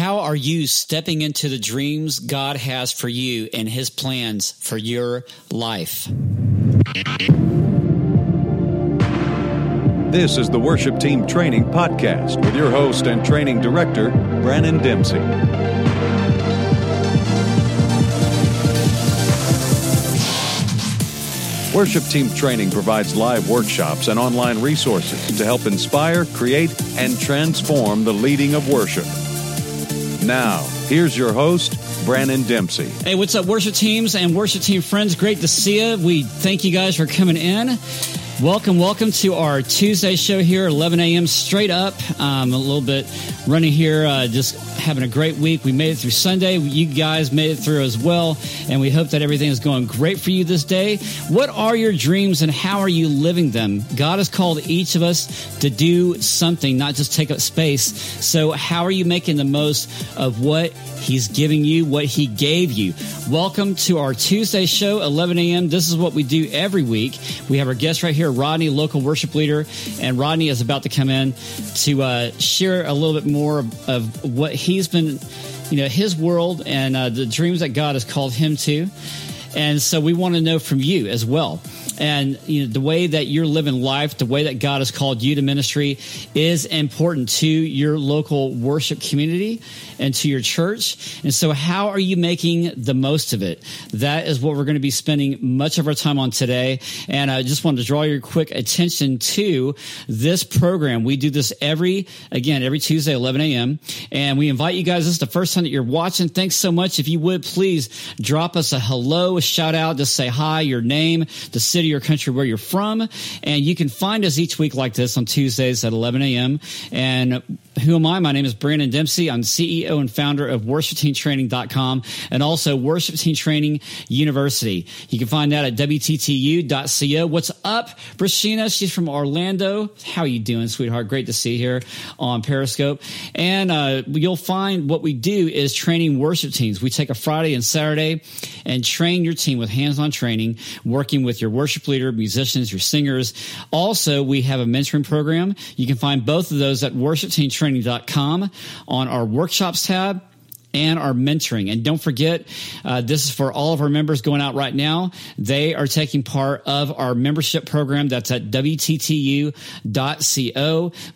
How are you stepping into the dreams God has for you and his plans for your life? This is the Worship Team Training Podcast with your host and training director, Branon Dempsey. Worship Team Training provides live workshops and online resources to help inspire, create, and transform the leading of worship. Now, here's your host, Brandon Dempsey. Hey, what's up, worship teams and worship team friends? Great to see you. We thank you guys for coming in. Welcome, welcome to our Tuesday show here, 11 a.m. straight up. Um, a little bit running here, uh, just having a great week. We made it through Sunday. You guys made it through as well, and we hope that everything is going great for you this day. What are your dreams and how are you living them? God has called each of us to do something, not just take up space. So, how are you making the most of what He's giving you, what He gave you? Welcome to our Tuesday show, 11 a.m. This is what we do every week. We have our guest right here, Rodney, local worship leader, and Rodney is about to come in to uh, share a little bit more of, what he's been, you know, his world and uh, the dreams that God has called him to. And so we want to know from you as well. And you know, the way that you're living life, the way that God has called you to ministry is important to your local worship community and to your church. And so how are you making the most of it? That is what we're going to be spending much of our time on today. And I just wanted to draw your quick attention to this program. We do this every, again, every Tuesday, 11 a.m. And we invite you guys, this is the first time that you're watching. Thanks so much. If you would please drop us a hello, a shout out, just say hi, your name, the city or country where you're from. And you can find us each week like this on Tuesdays at 11 a.m. And who am I? My name is Brandon Dempsey. I'm CEO and founder of worshipteamtraining.com and also Worship Team Training University. You can find that at WTTU.co. What's up, Brashina? She's from Orlando. How you doing, sweetheart? Great to see you here on Periscope. And uh, you'll find what we do is training worship teams. We take a Friday and Saturday and train your team with hands-on training, working with your worship leader, musicians, your singers. Also, we have a mentoring program. You can find both of those at worshipteamtraining.com on our workshops tab and our mentoring. And don't forget, uh, this is for all of our members going out right now. They are taking part of our membership program that's at WTTU.co.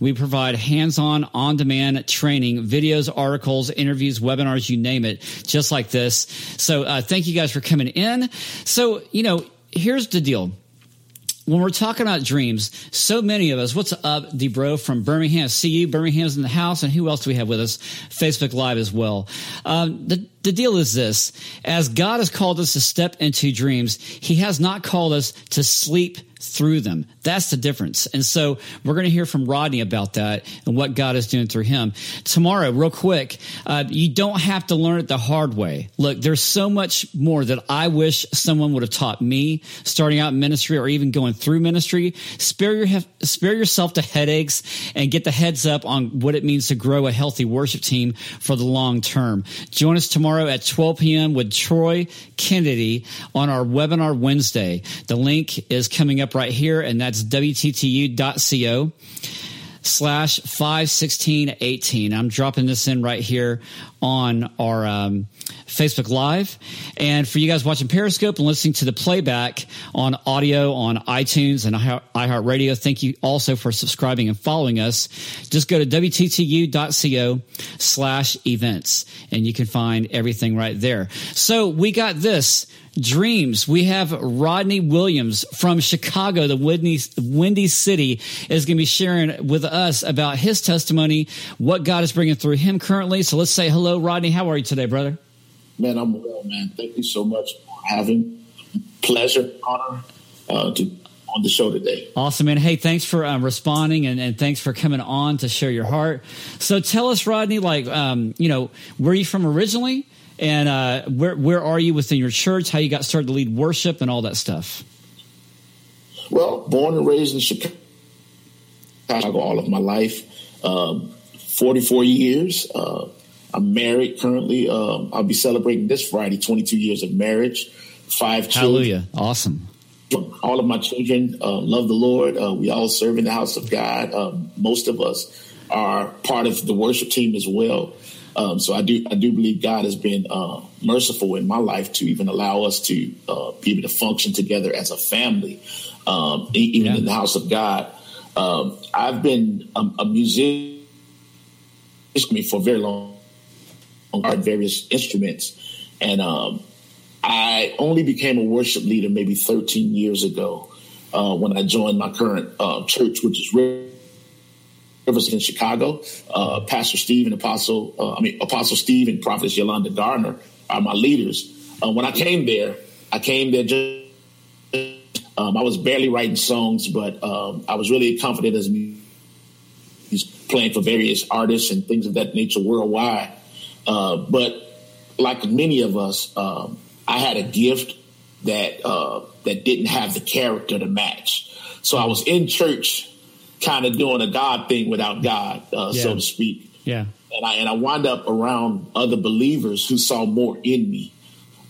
We provide hands-on, on-demand training, videos, articles, interviews, webinars, you name it, just like this. So uh, thank you guys for coming in. So, you know, here's the deal when we're talking about dreams, so many of us, what's up, DeBro from Birmingham? See you, Birmingham's in the house, and who else do we have with us? Facebook Live as well. Um, the, the deal is this. As God has called us to step into dreams, He has not called us to sleep through them. That's the difference. And so we're going to hear from Rodney about that and what God is doing through him. Tomorrow, real quick, uh, you don't have to learn it the hard way. Look, there's so much more that I wish someone would have taught me starting out in ministry or even going through ministry. Spare your, spare yourself the headaches and get the heads up on what it means to grow a healthy worship team for the long term. Join us tomorrow at 12 p.m. with Troy Kennedy on our webinar Wednesday. The link is coming up right here, and that's WTTU.co slash 51618. I'm dropping this in right here on our um, Facebook Live. And for you guys watching Periscope and listening to the playback on audio on iTunes and iHeartRadio, thank you also for subscribing and following us. Just go to WTTU.co slash events and you can find everything right there. So we got this dreams. We have Rodney Williams from Chicago, the Windy, Windy City, is going to be sharing with us about his testimony, what God is bringing through him currently. So let's say hello, Rodney. How are you today, brother? Man, I'm well, man. Thank you so much for having pleasure, honor uh, to on the show today. Awesome, man. Hey, thanks for um, responding and, and, thanks for coming on to share your heart. So tell us, Rodney, like, um, you know, where are you from originally? And uh, where where are you within your church? How you got started to lead worship and all that stuff? Well, born and raised in Chicago all of my life, um, 44 years. Uh, I'm married currently. Um, I'll be celebrating this Friday 22 years of marriage, five children. Hallelujah. Awesome. All of my children uh, love the Lord. Uh, we all serve in the house of God. Um, most of us are part of the worship team as well. Um, so I do I do believe God has been uh, merciful in my life to even allow us to uh, be able to function together as a family, um, even yeah. in the house of God. Um, I've been a, a musician for a very long, long various instruments, and um, I only became a worship leader maybe 13 years ago uh, when I joined my current uh, church, which is Rivers in Chicago. Uh, Pastor Steve and Apostle, uh, I mean Apostle Steve and Prophetess Yolanda Gardner are my leaders. Uh, when I came there, I came there just. Um, I was barely writing songs, but um, I was really confident as me. he's playing for various artists and things of that nature worldwide. Uh, but like many of us, um, I had a gift that uh, that didn't have the character to match. So I was in church, kind of doing a God thing without God, uh, yeah. so to speak. Yeah. And I and I wound up around other believers who saw more in me.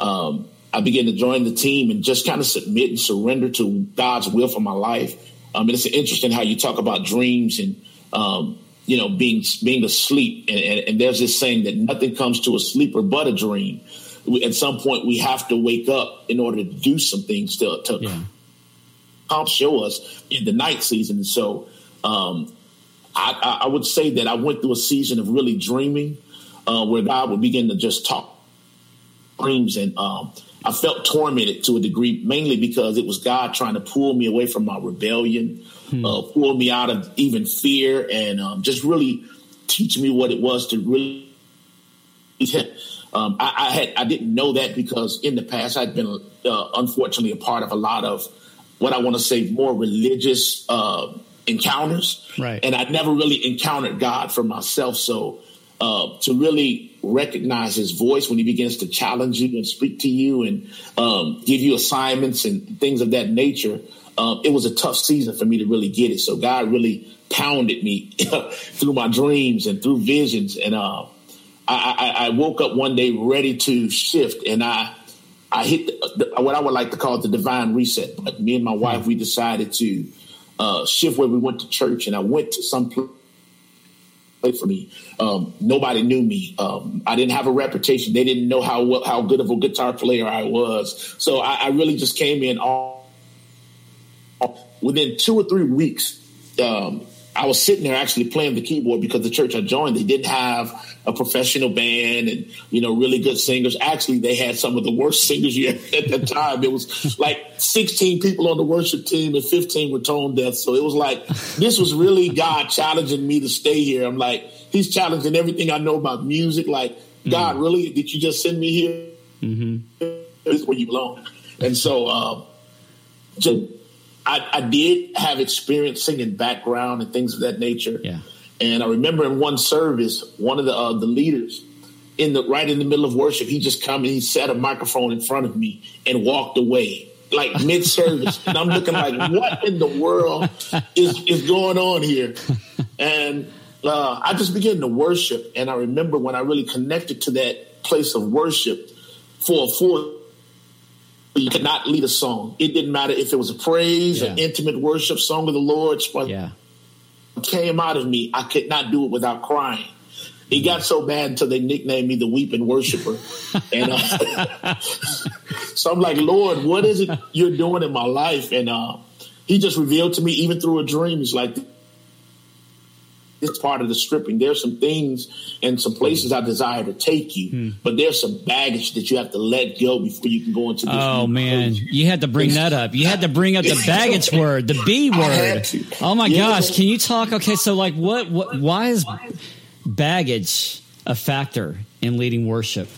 Um, I began to join the team and just kind of submit and surrender to God's will for my life. Um, and it's interesting how you talk about dreams and um, you know being being asleep. And, and, and there's this saying that nothing comes to a sleeper but a dream at some point we have to wake up in order to do some things to, to yeah. show us in the night season. And so um, I, I, would say that I went through a season of really dreaming uh, where God would begin to just talk dreams. And um, I felt tormented to a degree, mainly because it was God trying to pull me away from my rebellion, hmm. uh, pull me out of even fear, and um, just really teach me what it was to really um, I, I, had I didn't know that because in the past I'd been uh, unfortunately a part of a lot of what I want to say more religious uh, encounters, right? And I never really encountered God for myself. So uh, to really recognize His voice when He begins to challenge you and speak to you and um, give you assignments and things of that nature, um, it was a tough season for me to really get it. So God really pounded me through my dreams and through visions and. Uh, I, I, I, woke up one day ready to shift, and I I hit the, the, what I would like to call the divine reset. But me and my wife, we decided to uh, shift where we went to church, and I went to some place for me. Um, nobody knew me. Um, I didn't have a reputation. They didn't know how how good of a guitar player I was. So I, I really just came in all within two or three weeks. Um, I was sitting there actually playing the keyboard because the church I joined, they didn't have a professional band and, you know, really good singers. Actually, they had some of the worst singers you had at the time. It was like 16 people on the worship team and 15 were tone deaf. So it was like, this was really God challenging me to stay here. I'm like, he's challenging everything I know about music. Like, God, mm really? Did you just send me here? Mm-hmm. This is where you belong. And so, uh, just, I, I, did have experience singing background and things of that nature. Yeah. And I remember in one service, one of the uh, the leaders in the right in the middle of worship, he just come and he set a microphone in front of me and walked away like mid service, and I'm looking like, what in the world is is going on here? And uh, I just began to worship, and I remember when I really connected to that place of worship for a full you could not lead a song. It didn't matter if it was a praise, yeah. an intimate worship song of the Lord. Yeah. Came out of me. I could not do it without crying. It got so bad until they nicknamed me the weeping worshiper. and uh, so I'm like, Lord, what is it you're doing in my life? And uh, he just revealed to me, even through a dream, he's like, it's part of the stripping. There's some things and some places I desire to take you, hmm. but there's some baggage that you have to let go before you can go into this. Oh man, place. you had to bring that up. You had to bring up the baggage word, the B word. Oh my yeah. gosh, can you talk? Okay, so like, what, what, why is baggage a factor in leading worship?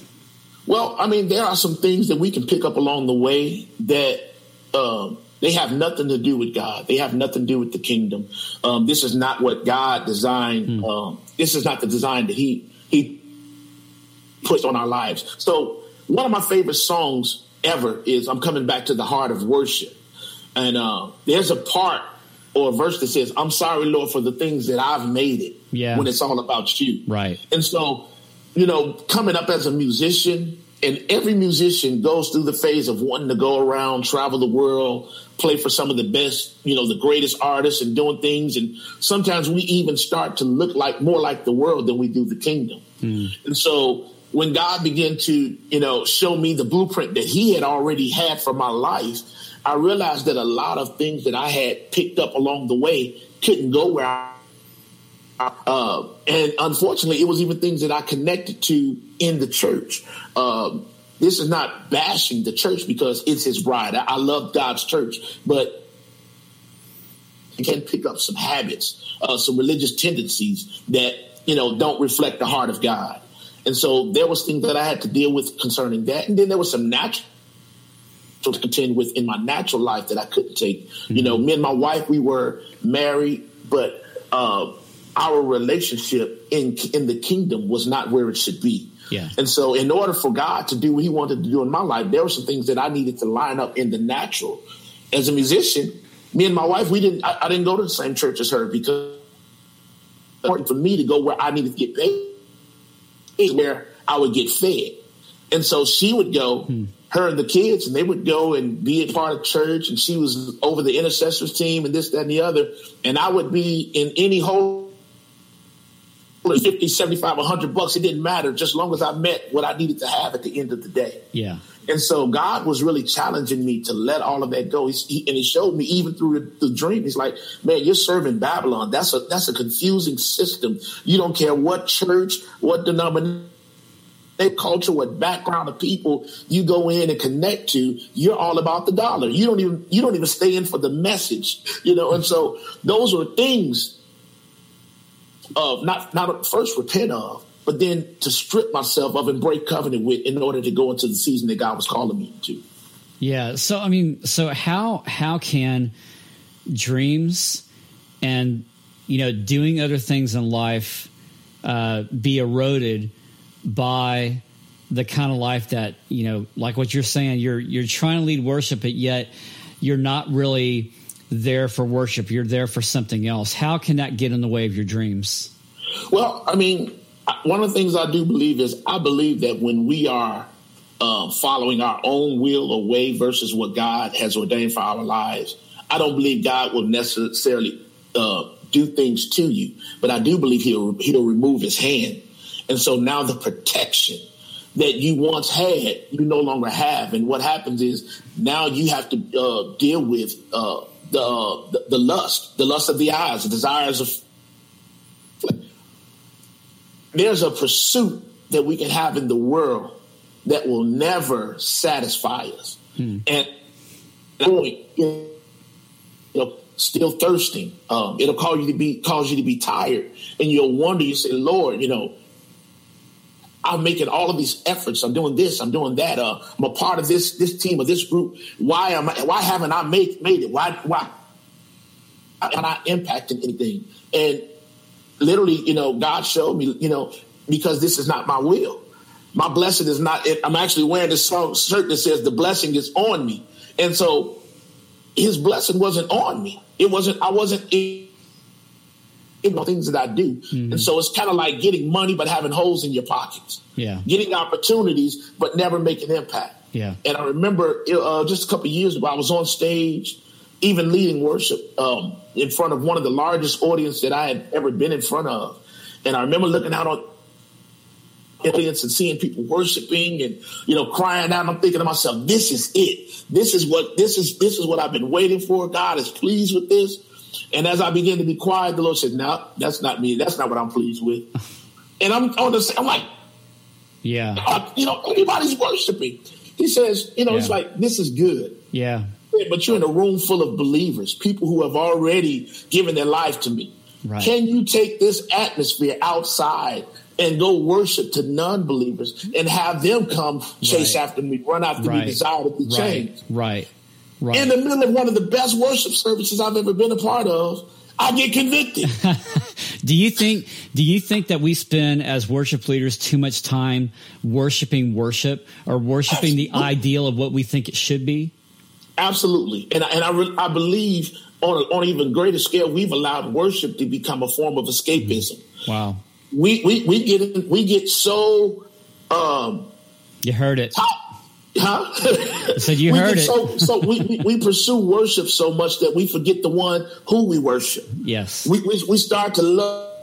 Well, I mean, there are some things that we can pick up along the way that. Um, they have nothing to do with God. They have nothing to do with the kingdom. Um, this is not what God designed. Mm. Um, this is not the design that He He puts on our lives. So one of my favorite songs ever is "I'm Coming Back to the Heart of Worship," and uh, there's a part or a verse that says, "I'm sorry, Lord, for the things that I've made it." Yeah. When it's all about you, right? And so, you know, coming up as a musician, and every musician goes through the phase of wanting to go around, travel the world, play for some of the best, you know, the greatest artists and doing things. And sometimes we even start to look like more like the world than we do the kingdom. Mm. And so when God began to, you know, show me the blueprint that he had already had for my life, I realized that a lot of things that I had picked up along the way couldn't go where I uh, and unfortunately, it was even things that I connected to in the church. Um, this is not bashing the church because it's his bride. I, I love God's church, but you can pick up some habits, uh, some religious tendencies that you know don't reflect the heart of God. And so there was things that I had to deal with concerning that, and then there was some natural to contend with in my natural life that I couldn't take. Mm-hmm. You know, me and my wife, we were married, but uh, our relationship in in the kingdom was not where it should be. Yeah. And so, in order for God to do what He wanted to do in my life, there were some things that I needed to line up in the natural. As a musician, me and my wife, we didn't. I, I didn't go to the same church as her because important for me to go where I needed to get paid, where I would get fed. And so she would go, hmm. her and the kids, and they would go and be a part of church. And she was over the intercessors team and this, that, and the other. And I would be in any hole 50, 75, 100 bucks. It didn't matter just long as I met what I needed to have at the end of the day. Yeah. And so God was really challenging me to let all of that go. He, and he showed me even through the, the, dream. He's like, man, you're serving Babylon. That's a, that's a confusing system. You don't care what church, what denomination, they culture, what background of people you go in and connect to, you're all about the dollar. You don't even, you don't even stay in for the message, you know? And so those are things of not not first repent of, but then to strip myself of and break covenant with in order to go into the season that God was calling me to. Yeah. So I mean, so how how can dreams and you know doing other things in life uh, be eroded by the kind of life that you know, like what you're saying, you're you're trying to lead worship, but yet you're not really there for worship. You're there for something else. How can that get in the way of your dreams? Well, I mean, one of the things I do believe is I believe that when we are uh, following our own will or way versus what God has ordained for our lives, I don't believe God will necessarily uh, do things to you, but I do believe He'll He'll remove His hand, and so now the protection that you once had, you no longer have, and what happens is now you have to uh, deal with uh, the, uh, the, the lust, the lust of the eyes, the desires of. There's a pursuit that we can have in the world that will never satisfy us, hmm. and point, you know, still thirsting. Um, it'll cause you to be cause you to be tired, and you'll wonder. You say, "Lord, you know." I'm making all of these efforts. I'm doing this. I'm doing that. Uh, I'm a part of this this team or this group. Why am I? Why haven't I made made it? Why why am I impacting anything? And literally, you know, God showed me, you know, because this is not my will. My blessing is not. I'm actually wearing this shirt that says the blessing is on me, and so His blessing wasn't on me. It wasn't. I wasn't know, things that I do. Mm-hmm. And so it's kind of like getting money but having holes in your pockets. Yeah. Getting opportunities but never making impact. Yeah. And I remember uh, just a couple years ago, I was on stage, even leading worship um, in front of one of the largest audience that I had ever been in front of. And I remember looking out on audience and seeing people worshiping and you know crying out. I'm thinking to myself, this is it. This is what this is. This is what I've been waiting for. God is pleased with this. And as I began to be quiet, the Lord said, "No, that's not me. That's not what I'm pleased with." And I'm on the. I'm like, yeah, uh, you know, everybody's worshiping. He says, you know, yeah. it's like this is good. Yeah. But you're in a room full of believers, people who have already given their life to me. Right. Can you take this atmosphere outside and go worship to non-believers and have them come chase right. after me, run after right. me, desire to be right. changed? Right. Right. In the middle of one of the best worship services I've ever been a part of, I get convicted. do you think do you think that we spend as worship leaders too much time worshiping worship or worshiping Absolutely. the ideal of what we think it should be? Absolutely. And I, and I, re- I believe on, a, on an even greater scale, we've allowed worship to become a form of escapism. Wow. We, we, we get, we get so, um, you heard it. Top, Huh? I said you heard it. So, so we, we, we, pursue worship so much that we forget the one who we worship. Yes. We, we, we start to love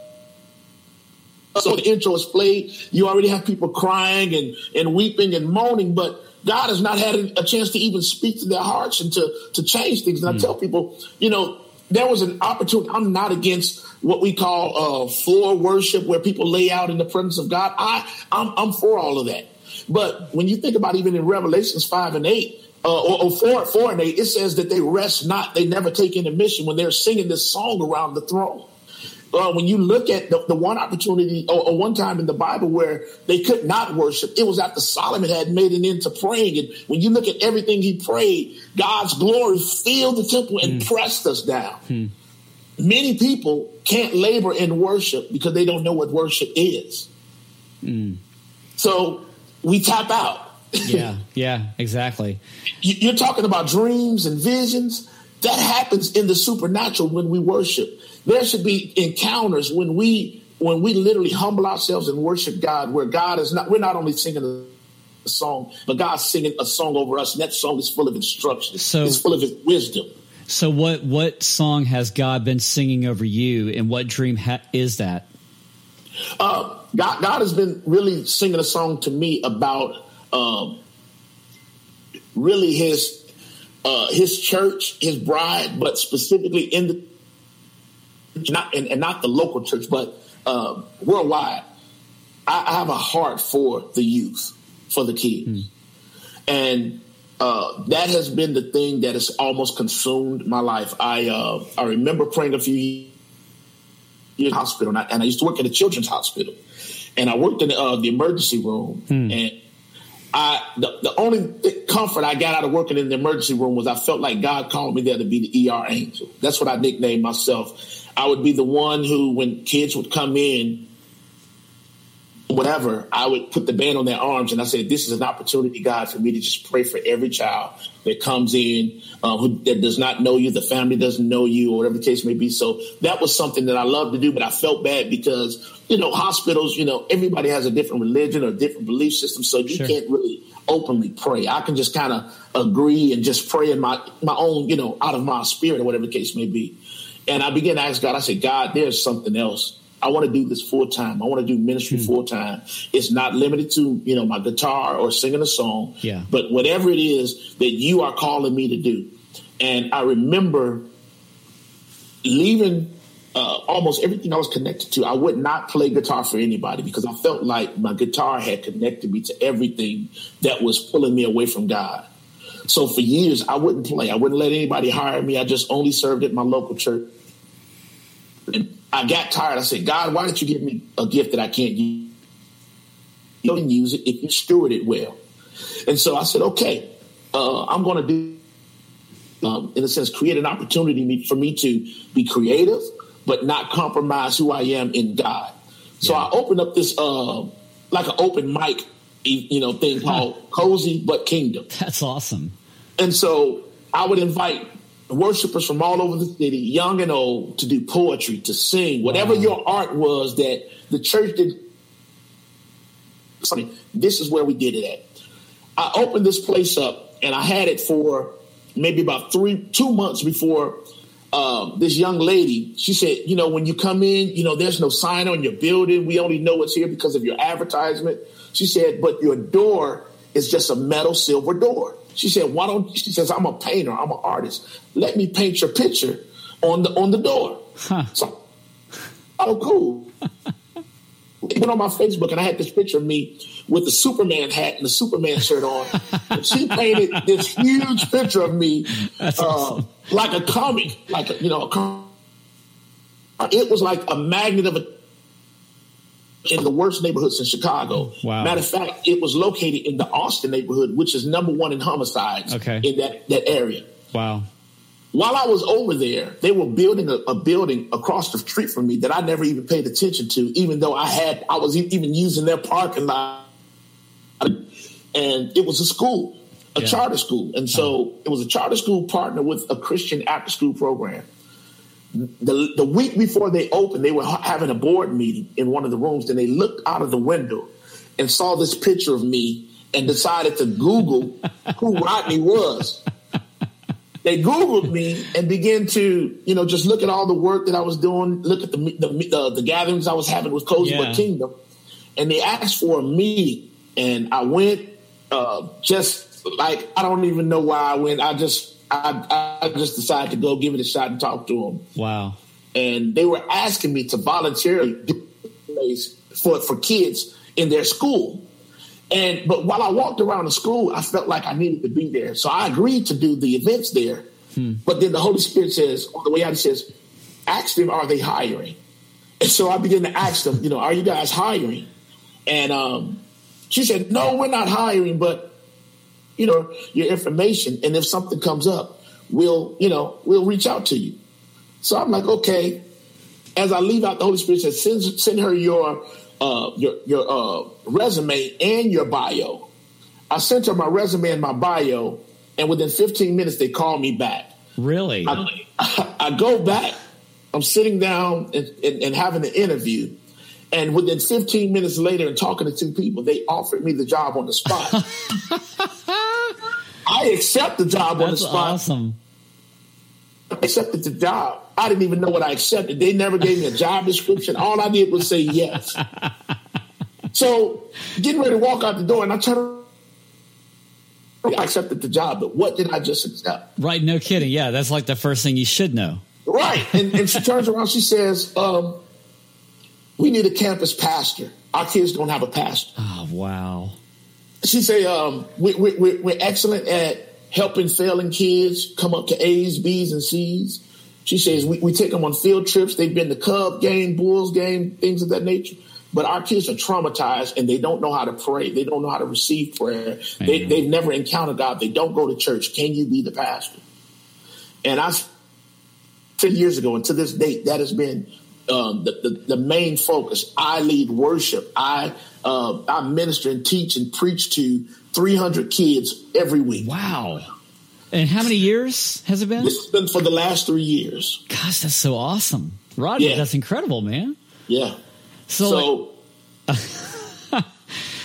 so the intro is played, you already have people crying and, and weeping and moaning, but God has not had a chance to even speak to their hearts and to, to change things. And mm. I hmm. tell people, you know, there was an opportunity. I'm not against what we call uh, floor worship, where people lay out in the presence of God. I I'm, I'm for all of that. But when you think about even in Revelations five and eight, uh, or, or four, four and eight, it says that they rest not, they never take intermission when they're singing this song around the throne uh, when you look at the, the one opportunity or, or, one time in the Bible where they could not worship, it was after Solomon had made an end to praying. And when you look at everything he prayed, God's glory filled the temple and mm. pressed us down. Mm. Many people can't labor in worship because they don't know what worship is. Mm. So we tap out. yeah, yeah, exactly. You're talking about dreams and visions. That happens in the supernatural when we worship. There should be encounters when we when we literally humble ourselves and worship God, where God is not we're not only singing a song, but God's singing a song over us, and that song is full of instruction. So it's full of his wisdom. So what what song has God been singing over you, and what dream ha- is that? Uh, God, God has been really singing a song to me about um, really his uh, his church, his bride, but specifically in the not and, and not the local church, but uh, worldwide. I, I, have a heart for the youth, for the kids, mm. and uh, that has been the thing that has almost consumed my life. I uh, I remember praying a few years in hospital, and I, and I, used to work at a children's hospital, and I worked in uh, the emergency room, mm. and I the, the only comfort I got out of working in the emergency room was I felt like God called me there to be the ER angel. That's what I nicknamed myself. I would be the one who, when kids would come in, whatever, I would put the band on their arms and I said, "This is an opportunity, God, for me to just pray for every child that comes in uh, who that does not know you, the family doesn't know you, or whatever the case may be." So that was something that I loved to do, but I felt bad because you know hospitals, you know, everybody has a different religion or different belief system, so you sure. can't really openly pray. I can just kind of agree and just pray in my my own, you know, out of my spirit or whatever the case may be. And I began to ask God, I said, God, there's something else. I want to do this full time. I want to do ministry mm. full time. It's not limited to, you know, my guitar or singing a song, yeah. but whatever it is that you are calling me to do. And I remember leaving uh, almost everything I was connected to. I would not play guitar for anybody because I felt like my guitar had connected me to everything that was pulling me away from God. So for years, I wouldn't play. I wouldn't let anybody hire me. I just only served at my local church. I got tired. I said, God, why don't you give me a gift that I can't use? You can use it if you steward it well. And so I said, okay, uh, I'm going to do, um, in a sense, create an opportunity for me to be creative, but not compromise who I am in God. So yeah. I opened up this, uh, like an open mic you know, thing called Cozy But Kingdom. That's awesome. And so I would invite worshipers from all over the city, young and old, to do poetry, to sing, whatever wow. your art was that the church did. Sorry, this is where we did it at. I opened this place up and I had it for maybe about three, two months before um, this young lady, she said, you know, when you come in, you know, there's no sign on your building. We only know it's here because of your advertisement. She said, but your door is just a metal silver door. She said, why don't, she says, I'm a painter. I'm an artist. Let me paint your picture on the, on the door. Huh. So, oh, cool. it went on my Facebook and I had this picture of me with the Superman hat and the Superman shirt on. and she painted this huge picture of me, uh, awesome. like a comic, like a, you know, a comic. It was like a magnet of a in the worst neighborhoods in Chicago. Wow. Matter of fact, it was located in the Austin neighborhood, which is number one in homicides okay. in that, that area. Wow. While I was over there, they were building a, a, building across the street from me that I never even paid attention to, even though I had I was even using their parking lot. And it was a school, a yeah. charter school, and so it was a charter school partner with a Christian after school program the, the week before they opened, they were having a board meeting in one of the rooms. and they looked out of the window and saw this picture of me and decided to Google who Rodney was. they Googled me and began to, you know, just look at all the work that I was doing, look at the the, uh, the gatherings I was having with Cozy yeah. Kingdom, and they asked for a meeting, and I went, uh, just like I don't even know why I went. I just I, I just decided to go give it a shot and talk to them. Wow! And they were asking me to voluntarily do for for kids in their school. And but while I walked around the school, I felt like I needed to be there. So I agreed to do the events there. Hmm. But then the Holy Spirit says, on the way out, he says, ask them, are they hiring? And so I began to ask them, you know, are you guys hiring? And um, she said, no, we're not hiring, but you know, your information. And if something comes up, we'll, you know, we'll reach out to you. So I'm like, okay. As I leave out, the Holy Spirit says, send, send her your uh, your your uh, resume and your bio. I sent her my resume and my bio, and within 15 minutes they called me back. Really? I, I go back. I'm sitting down and, and, and, having an interview, and within 15 minutes later, and talking to two people, they offered me the job on the spot. I accept the job That's on the spot. Awesome. I accepted the job. I didn't even know what I accepted. They never gave me a job description. All I did was say yes. so getting ready to walk out the door, and I turned. I accepted the job, but what did I just accept? Right, no kidding. Yeah, that's like the first thing you should know. Right, and, and she turns around. She says, um, "We need a campus pastor. Our kids don't have a pastor." Oh wow. She say, um, we, we, "We're excellent at helping failing kids come up to A's, B's, and C's." She says we, we take them on field trips. They've been to Cub game, Bulls game, things of that nature. But our kids are traumatized and they don't know how to pray. They don't know how to receive prayer. They, they've never encountered God. They don't go to church. Can you be the pastor? And I, 10 years ago, and to this date, that has been um, the, the, the, main focus. I lead worship. I, uh, I minister and teach and preach to 300 kids every week. Wow. And how many years has it been? This has been for the last three years. Gosh, that's so awesome, Rodney. Yeah. That's incredible, man. Yeah. So, so, like,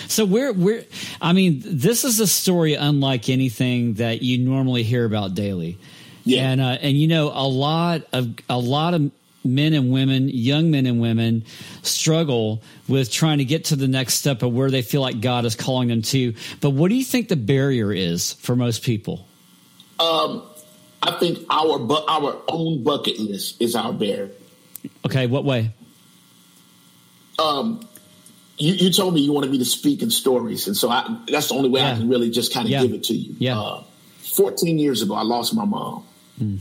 so we're we're. I mean, this is a story unlike anything that you normally hear about daily. Yeah. And uh, and you know, a lot of a lot of men and women, young men and women, struggle with trying to get to the next step of where they feel like God is calling them to. But what do you think the barrier is for most people? Um, I think our bu- our own bucket list is our barrier. Okay, what way? Um, you, you told me you wanted me to speak in stories, and so I, that's the only way yeah. I can really just kind of yeah. give it to you. Yeah. Uh, Fourteen years ago, I lost my mom, mm.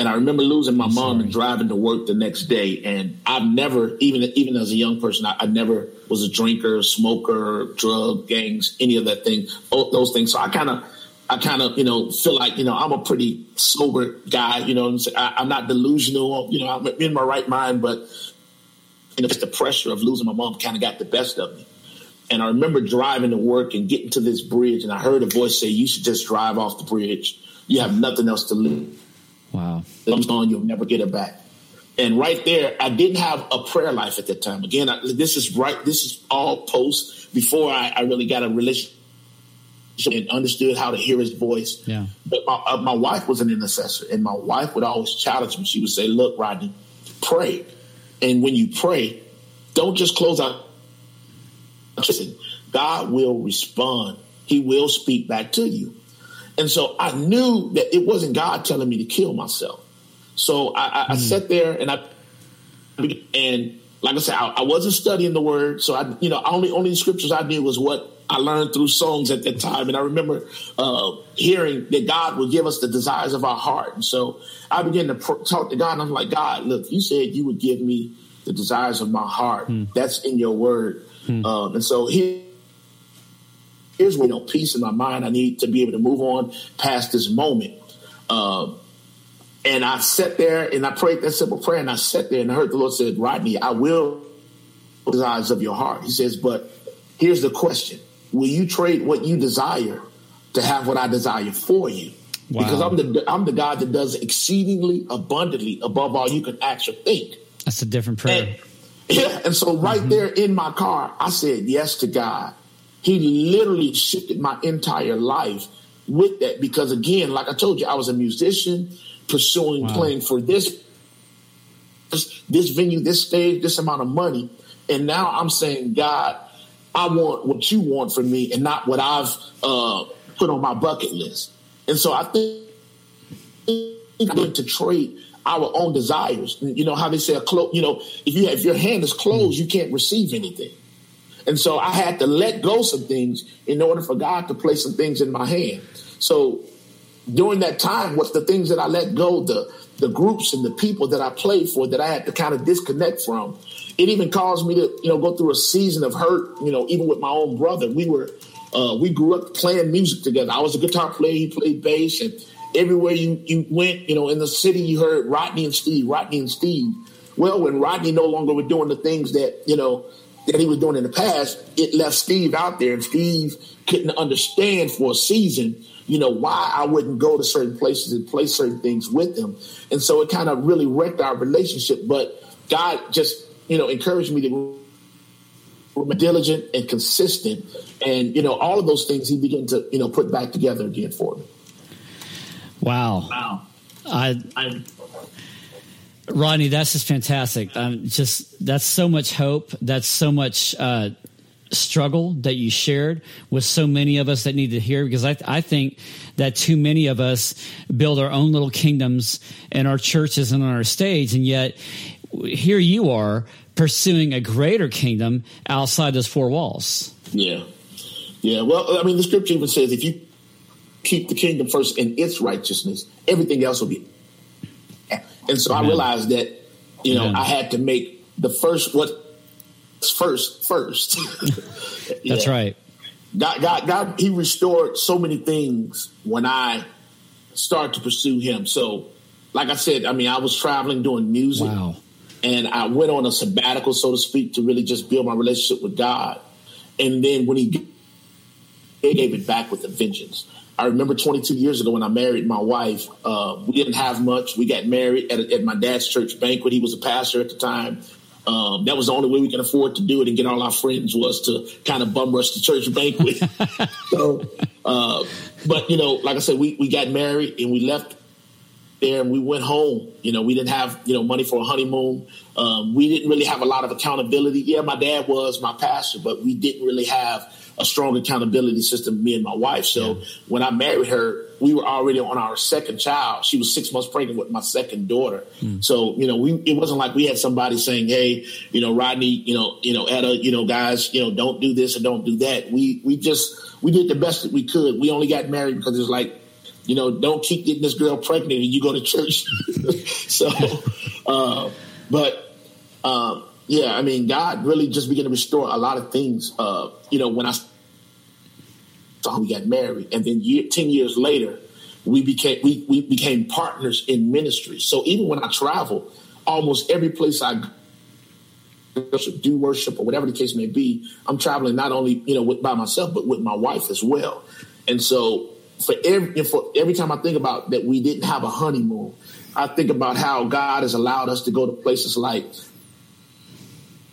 And I remember losing my I'm mom sorry. and driving to work the next day. And I've never, even even as a young person, I, I never was a drinker, smoker, drug gangs, any of that thing, those things. So I kind of I kind of, you know, feel like, you know, I'm a pretty sober guy, you know, I, am not delusional, you know, I'm in my right mind, but, you know, just the pressure of losing my mom kind of got the best of me. And I remember driving to work and getting to this bridge, and I heard a voice say, You should just drive off the bridge. You have nothing else to lose. Wow. I'm gone, you'll never get it back. And right there, I didn't have a prayer life at that time. Again, I, this is right, this is all post before I, I really got a relationship and understood how to hear his voice. Yeah. But my, uh, my wife was an intercessor, and my wife would always challenge me. She would say, "Look, Rodney, pray, and when you pray, don't just close out. Listen, God will respond. He will speak back to you." And so I knew that it wasn't God telling me to kill myself. So I, I, mm. I sat there and I and like I said, I, I, wasn't studying the word, so I, you know, only only scriptures I knew was what I learned through songs at that time. And I remember uh, hearing that God would give us the desires of our heart. And so I began to pr- talk to God, and I'm like, God, look, you said you would give me the desires of my heart. Hmm. That's in your word. Hmm. Um, and so here, here's where you know, peace in my mind. I need to be able to move on past this moment. Um, and I sat there and I prayed that simple prayer, and I sat there and I heard the Lord said, Rodney, I will desires of your heart. He says, but here's the question will you trade what you desire to have what I desire for you? Wow. Because I'm the I'm the God that does exceedingly abundantly above all you can actually think. That's a different prayer. And, yeah, and so right mm-hmm. there in my car, I said yes to God. He literally shifted my entire life with that because again, like I told you, I was a musician pursuing wow. playing for this, this this venue, this stage, this amount of money, and now I'm saying, God, I want what you want from me, and not what I've uh, put on my bucket list. And so I think I'm going to trade our own desires. You know how they say a clo- you know if you have, if your hand is closed, you can't receive anything. And so I had to let go some things in order for God to place some things in my hand. So during that time, what's the things that I let go, the the groups and the people that I played for that I had to kind of disconnect from. It even caused me to, you know, go through a season of hurt, you know, even with my own brother. We were uh, we grew up playing music together. I was a guitar player, he played bass, and everywhere you, you went, you know, in the city, you heard Rodney and Steve, Rodney and Steve. Well, when Rodney no longer was doing the things that, you know, that he was doing in the past, it left Steve out there, and Steve couldn't understand for a season, you know, why I wouldn't go to certain places and play certain things with him. And so it kind of really wrecked our relationship. But God just, you know, encouraged me to be diligent and consistent. And, you know, all of those things he began to, you know, put back together again for me. Wow. Wow. I, I Rodney, that's just fantastic. Um, just that's so much hope. That's so much uh, struggle that you shared with so many of us that need to hear. Because I, I think that too many of us build our own little kingdoms in our churches and on our stage, and yet here you are pursuing a greater kingdom outside those four walls. Yeah, yeah. Well, I mean, the scripture even says if you keep the kingdom first and its righteousness, everything else will be. And so Amen. I realized that, you know, Amen. I had to make the first what first first. yeah. That's right. God, God, God, He restored so many things when I started to pursue Him. So, like I said, I mean, I was traveling doing music, wow. and I went on a sabbatical, so to speak, to really just build my relationship with God. And then when He gave it back with a vengeance. I remember 22 years ago when I married my wife. Uh, we didn't have much. We got married at, at, my dad's church banquet. He was a pastor at the time. Um, that was the only way we could afford to do it and get all our friends was to kind of bum rush the church banquet. so, uh, but you know, like I said, we, we got married and we left there and we went home. You know, we didn't have, you know, money for a honeymoon. Um, we didn't really have a lot of accountability. Yeah, my dad was my pastor, but we didn't really have a strong accountability system, me and my wife. So yeah. when I married her, we were already on our second child. She was six months pregnant with my second daughter. Mm. So, you know, we, it wasn't like we had somebody saying, Hey, you know, Rodney, you know, you know, Etta, you know, guys, you know, don't do this or don't do that. We, we just, we did the best that we could. We only got married because it's like, you know, don't keep getting this girl pregnant and you go to church. so, uh, but, um, yeah, I mean, God really just began to restore a lot of things. Uh, you know, when I saw we got married, and then year, ten years later, we became we, we became partners in ministry. So even when I travel, almost every place I do worship, or whatever the case may be, I'm traveling not only you know with, by myself but with my wife as well. And so for every for every time I think about that, we didn't have a honeymoon. I think about how God has allowed us to go to places like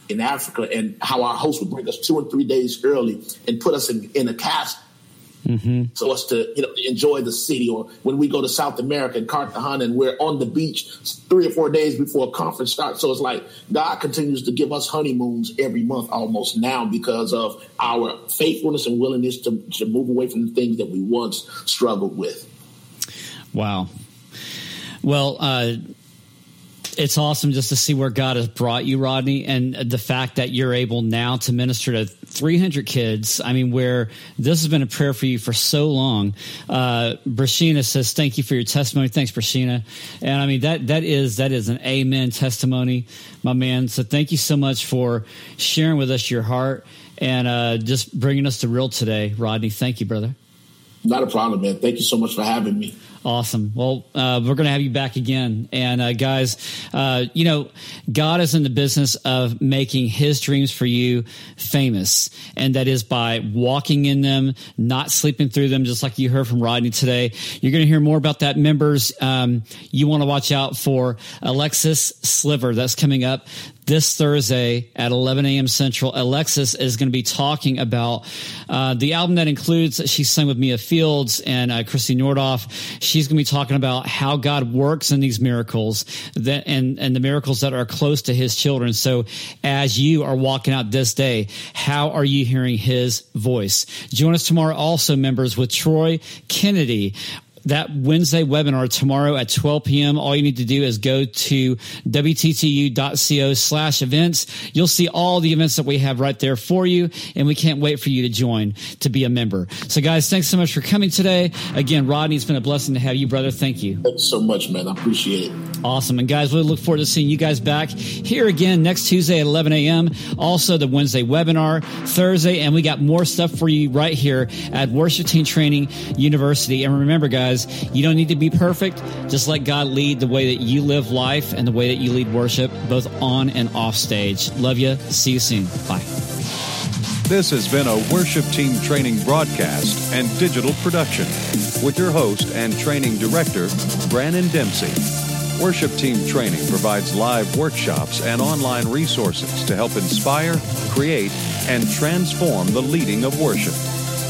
in Africa and how our host would bring us two and three days early and put us in, in a cast Mm-hmm. So us to you know enjoy the city, or when we go to South America and Cartagena, and we're on the beach three or four days before a conference starts. So it's like God continues to give us honeymoons every month, almost now, because of our faithfulness and willingness to, to move away from the things that we once struggled with. Wow. Well, uh, it's awesome just to see where God has brought you, Rodney, and the fact that you're able now to minister to 300 kids. I mean, where this has been a prayer for you for so long. Uh, Brashina says, "Thank you for your testimony." Thanks, Brashina. And I mean that that is that is an amen testimony, my man. So thank you so much for sharing with us your heart and uh, just bringing us to real today, Rodney. Thank you, brother. Not a problem, man. Thank you so much for having me. Awesome. Well, uh, we're going to have you back again. And uh, guys, uh, you know, God is in the business of making his dreams for you famous. And that is by walking in them, not sleeping through them, just like you heard from Rodney today. You're going to hear more about that. Members, um, you want to watch out for Alexis Sliver. That's coming up this Thursday at 11 a.m. Central. Alexis is going to be talking about uh, the album that includes, she sang with Mia Fieldes and uh, Christy Nordoff. She's going to be talking about how God works in these miracles that, and, and the miracles that are close to his children. So as you are walking out this day, how are you hearing his voice? Join us tomorrow also, members, with Troy Kennedy that Wednesday webinar tomorrow at 12 p.m. All you need to do is go to wttu.co slash events. You'll see all the events that we have right there for you. And we can't wait for you to join to be a member. So guys, thanks so much for coming today. Again, Rodney, it's been a blessing to have you, brother. Thank you. Thanks so much, man. I appreciate it. Awesome. And guys, we look forward to seeing you guys back here again next Tuesday at 11 a.m. Also the Wednesday webinar, Thursday, and we got more stuff for you right here at Worship Team Training University. And remember, guys, you don't need to be perfect. Just let God lead the way that you live life and the way that you lead worship, both on and off stage. Love you. See you soon. Bye. This has been a Worship Team Training broadcast and digital production with your host and training director, Branon Dempsey. Worship Team Training provides live workshops and online resources to help inspire, create, and transform the leading of worship.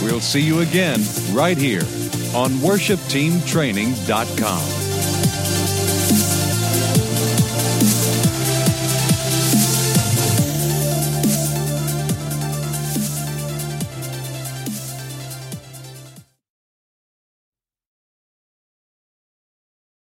We'll see you again right here on worshipteamtraining.com.